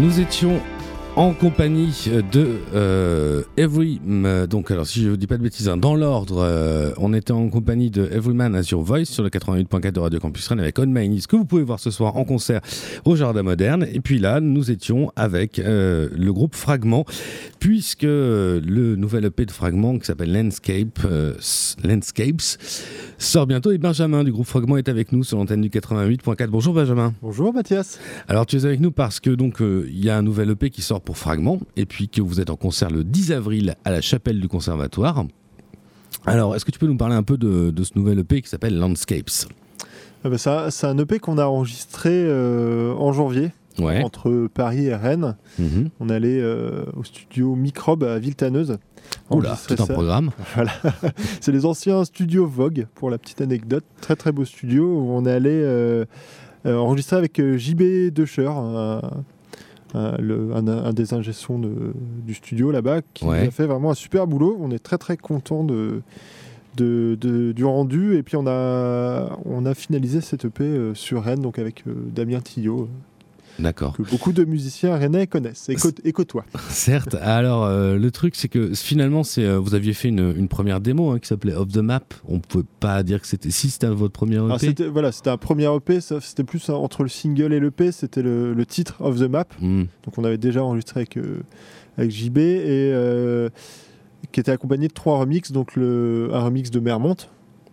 Nous étions en compagnie de euh, Every. euh, donc, alors, si je ne dis pas de bêtises, hein, dans l'ordre, euh, on était en compagnie de Everyman as Your Voice sur le 88.4 de Radio Campus Rennes avec On My Knees, que vous pouvez voir ce soir en concert au Jardin Moderne. Et puis là, nous étions avec euh, le groupe Fragment, puisque le nouvel EP de Fragment qui s'appelle Landscape, euh, Landscapes sort bientôt. Et Benjamin du groupe Fragment est avec nous sur l'antenne du 88.4. Bonjour Benjamin. Bonjour Mathias. Alors tu es avec nous parce que donc il y a un nouvel EP qui sort pour Fragment et puis que vous êtes en concert le 10 avril à la chapelle du conservatoire. Alors est-ce que tu peux nous parler un peu de, de ce nouvel EP qui s'appelle Landscapes? Ah bah ça- c'est un EP qu'on a enregistré euh, en janvier Ouais. entre Paris et Rennes. Mhm. On allait euh, au studio Microbe à Villetaneuse. Oula, tout un ça. programme. Voilà. C'est les anciens studios Vogue, pour la petite anecdote. Très très beau studio où on allé euh, euh, enregistrer avec JB Decher, un, un- le- un- un des ingé de- du studio là-bas, qui Ouais. a fait vraiment un super boulot. On est très très content de, de- de- du rendu. Et puis on a, on a finalisé cette EP euh, sur Rennes, donc avec euh, Damien Tillot, D'accord. que beaucoup de musiciens rennais connaissent et, cô- et côtoient. Certes. Alors euh, le truc c'est que finalement c'est euh, vous aviez fait une, une première démo hein, qui s'appelait Off the Map. On pouvait pas dire que c'était si c'était votre premier Alors, EP. c'était voilà, c'était un premier EP, c'était plus hein, entre le single et l'EP, c'était le, le titre Of the Map. Hmm. Donc on avait déjà enregistré avec, euh, avec JB et qui était accompagné de trois remixes, donc le, un remix de Mermont,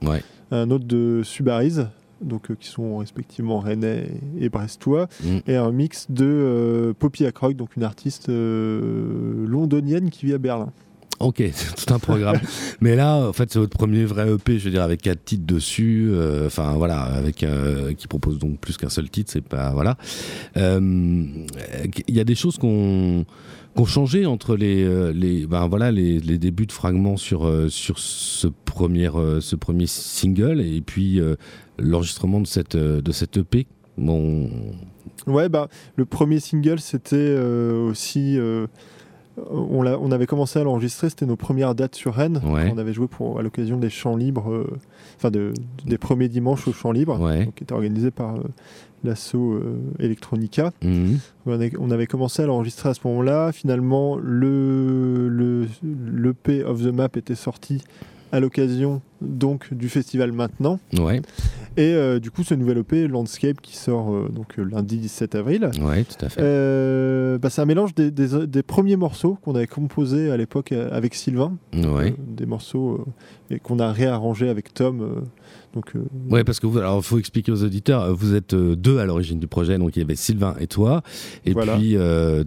Ouais. un autre de Subarise, donc euh, qui sont respectivement rennais et, et brestois, Mm. et un remix de euh, Poppy Ackroyd, donc une artiste euh, londonienne qui vit à Berlin. Ok, c'est tout un programme. Mais là, en fait, c'est votre premier vrai EP, je veux dire, avec quatre titres dessus. euh, Enfin, voilà, avec euh, qui propose donc plus qu'un seul titre. C'est pas voilà. Euh, Il y a des choses qu'on qu'on changé entre les les ben voilà les, les débuts de fragments sur sur ce premier ce premier single et puis l'enregistrement de cette euh, de cette EP. Bon, Ouais, bah, le premier single, c'était euh, aussi. euh, on, l'a- on avait commencé à l'enregistrer, c'était nos premières dates sur Rennes. Ouais. On avait joué pour, à l'occasion des chants libres, euh, enfin de, des premiers dimanches aux chants libres, ouais. donc, qui était organisé par euh, l'assaut euh, Electronica. Mhm. On avait, on avait commencé à l'enregistrer à ce moment-là. Finalement, le, le, l'EP of the Map était sorti à l'occasion donc du festival maintenant. Ouais. Et euh, du coup, ce nouvel EP, Landscape, qui sort euh, donc euh, lundi 17 avril. Ouais, tout à fait. Euh, bah, c'est un mélange des, des- des premiers morceaux qu'on avait composés à l'époque avec Sylvain, ouais. Des morceaux et qu'on a réarrangés avec Tom. donc, Ouais, parce que vous, alors faut expliquer aux auditeurs, vous êtes deux à l'origine du projet, donc il y avait Sylvain et toi, et Voilà. puis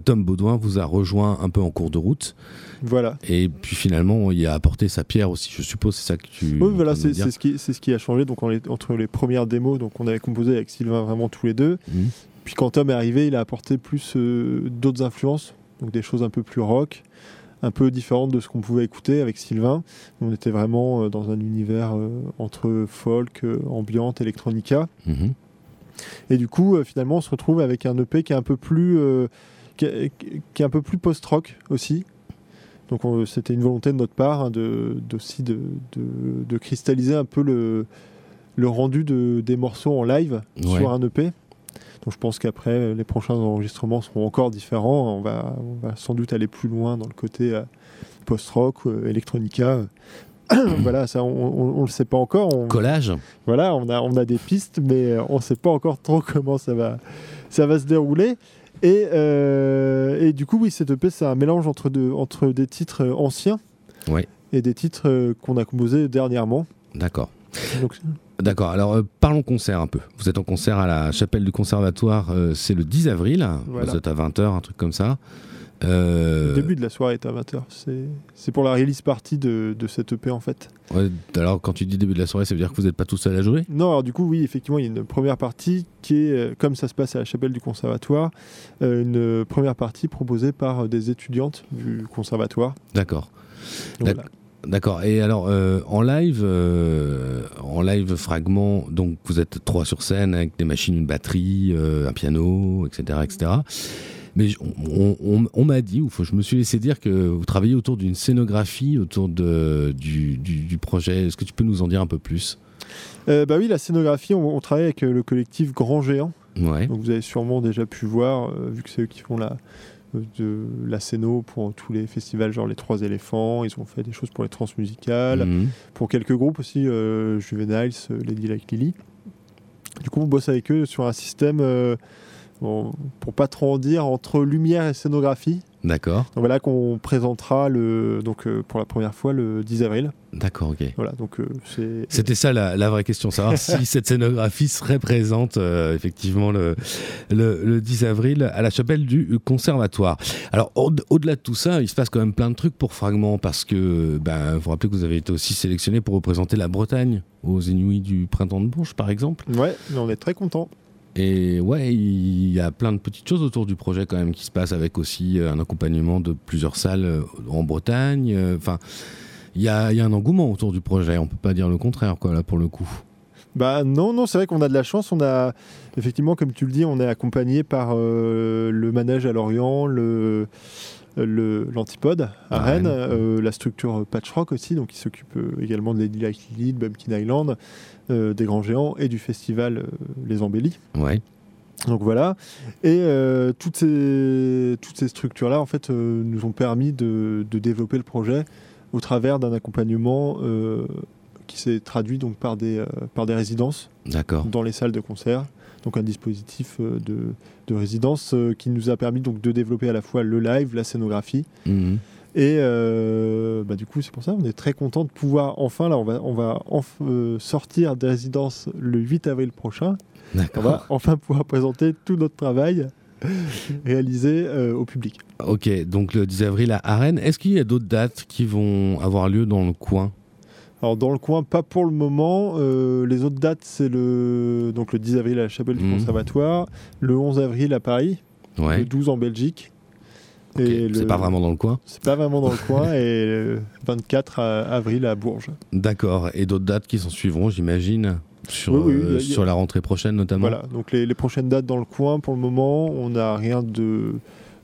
Tom Baudouin vous a rejoint un peu en cours de route, voilà. et puis finalement il a apporté sa pierre aussi, je suppose, c'est ça que tu. Oui, voilà, c'est ce, qui- c'est ce qui a changé donc, les- entre les premières démos donc, on avait composé avec Sylvain vraiment tous les deux. Mhm. Puis quand Tom est arrivé, il a apporté plus euh, d'autres influences, donc des choses un peu plus rock, un peu différentes de ce qu'on pouvait écouter avec Sylvain. On était vraiment euh, dans un univers euh, entre folk, ambiante, electronica. Mhm. Et du coup, finalement, on se retrouve avec un EP qui est un peu plus, qui est, qui est un peu plus post-rock aussi. Donc on- c'était une volonté de notre part hein, de, d'aussi de, de, de cristalliser un peu le, le rendu de, des morceaux en live Ouais. sur un EP. Donc je pense qu'après, les prochains enregistrements seront encore différents. On va, on va sans doute aller plus loin dans le côté euh, post-rock, euh, electronica. voilà, ça, on ne le sait pas encore. On, Collage. voilà, on a, on a des pistes, mais euh, on ne sait pas encore trop comment ça va, ça va se dérouler. Et, euh, et du coup, oui, cette EP, c'est un mélange entre, deux, entre des titres euh, anciens Ouais. et des titres euh, qu'on a composés dernièrement. D'accord. D'accord. Alors euh, parlons concert un peu. Vous êtes en concert à la chapelle du conservatoire, euh, c'est le 10 avril. Voilà. Vous êtes à 20h, un truc comme ça. Euh, Le début de la soirée est à 20h. C'est, pour la release party de, de cette EP en fait. ouais, alors quand tu dis début de la soirée, ça veut dire que vous n'êtes pas tout seul à jouer? Non, alors du coup, oui, effectivement, il y a une première partie qui est, euh, comme ça se passe à la chapelle du conservatoire, euh, une première partie proposée par des étudiantes du conservatoire. D'accord. Voilà. D'accord. Et alors euh, en live, euh, en live fragment, donc vous êtes trois sur scène avec des machines, une batterie, un piano, etc., etc. Mais on, on- on m'a dit, ou faut- je me suis laissé dire que vous travaillez autour d'une scénographie, autour de, du, du- du projet. Est-ce que tu peux nous en dire un peu plus? Euh, bah oui, la scénographie, on, on travaille avec euh, le collectif Grand Géant. Ouais. Donc vous avez sûrement déjà pu voir, euh, vu que c'est eux qui font la, de la scéno pour tous les festivals, genre les Trois éléphants. Ils ont fait des choses pour les transmusicales, Mhm. pour quelques groupes aussi, Juveniles, Lady Like Lily. Du coup, on bosse avec eux sur un système, bon, pour pas trop en dire, entre lumière et scénographie. D'accord, Donc voilà qu'on présentera le, donc, euh, pour la première fois le 10 avril. d'accord, ok. Voilà, donc euh, c'est. C'était ça la, la vraie question, savoir si cette scénographie serait présente euh, effectivement le, le, le 10 avril à la chapelle du conservatoire. Alors au- au-delà de tout ça, il se passe quand même plein de trucs pour Fragment parce que ben, vous vous rappelez que vous avez été aussi sélectionné pour représenter la Bretagne aux Inuits du printemps de Bourges par exemple. Ouais, mais on est très content. Et ouais, il y a plein de petites choses autour du projet quand même qui se passent avec aussi euh, un accompagnement de plusieurs salles euh, en Bretagne. euh, Enfin, il y a, un engouement autour du projet. On peut pas dire le contraire, quoi, là pour le coup. Bah non, non, c'est vrai qu'on a de la chance. On a effectivement, comme tu le dis, on est accompagné par le manège à Lorient, le- l'antipode à À Rennes, Rennes. euh, la structure Patchrock aussi, donc qui s'occupe euh, également de Lady Like Lily, de Bumpkin Island, euh, des Grands Géants et du festival Les Embellis. Ouais. Donc voilà. Et euh, toutes ces, toutes ces structures-là, en fait, euh, nous ont permis de, de développer le projet au travers d'un accompagnement euh, qui s'est traduit donc par des, par des résidences dans les salles de concert. Donc un dispositif euh, de, de résidence euh, qui nous a permis donc de développer à la fois le live, la scénographie. Mhm. Et euh, bah, du coup, c'est pour ça on est très content de pouvoir enfin, là, on va, on va euh, sortir des résidences le 8 avril prochain. On va enfin pouvoir présenter tout notre travail réalisé euh, au public. Ok, donc le 10 avril à Rennes. Est-ce qu'il y a d'autres dates qui vont avoir lieu dans le coin? Alors dans le coin, pas pour le moment. Euh, les autres dates, c'est le, donc le 10 avril à la Chapelle du Mhm. Conservatoire, le 11 avril à Paris, le Ouais. 12 en Belgique. C'est pas vraiment dans le coin? C'est pas vraiment dans le coin. Et le 24 à- avril à Bourges. D'accord. Et d'autres dates qui s'en suivront, j'imagine sur, Oui, oui, euh, a- sur la rentrée prochaine notamment? Voilà. Donc les, les prochaines dates dans le coin, pour le moment, on n'a rien de,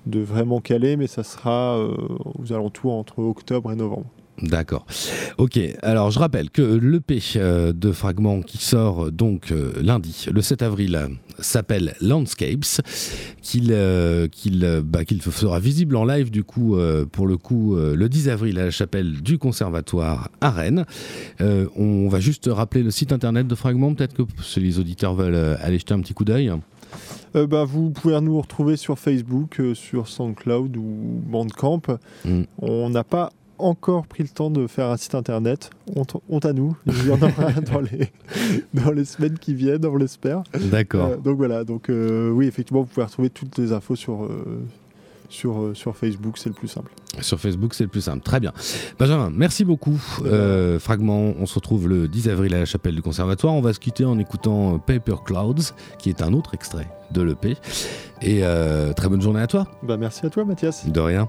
de vraiment calé, mais ça sera euh, aux alentours entre octobre et novembre. D'accord. Ok, alors je rappelle que l'EP euh, de Fragment qui sort euh, donc euh, lundi, le 7 avril, s'appelle Landscapes, qu'il euh, qu'il bah, sera visible en live du coup, euh, pour le coup, euh, le 10 avril à la chapelle du Conservatoire à Rennes. On va juste rappeler le site internet de Fragment, peut-être que si les auditeurs veulent aller jeter un petit coup d'œil. Euh, bah, vous pouvez nous retrouver sur Facebook, euh, sur SoundCloud ou Bandcamp. Mm. On n'a pas encore pris le temps de faire un site internet. Honte, honte à nous. Il y en aura dans les, dans les semaines qui viennent, on l'espère. D'accord. Euh, donc voilà, donc euh, oui, effectivement, vous pouvez retrouver toutes les infos sur, euh, sur, sur Facebook, c'est le plus simple. Sur Facebook, c'est le plus simple. Très bien. Benjamin, merci beaucoup. Fragment, on se retrouve le 10 avril à la chapelle du Conservatoire. On va se quitter en écoutant Paper Clouds, qui est un autre extrait de l'EP. Et très bonne journée à toi. Bah, merci à toi, Mathias. De rien.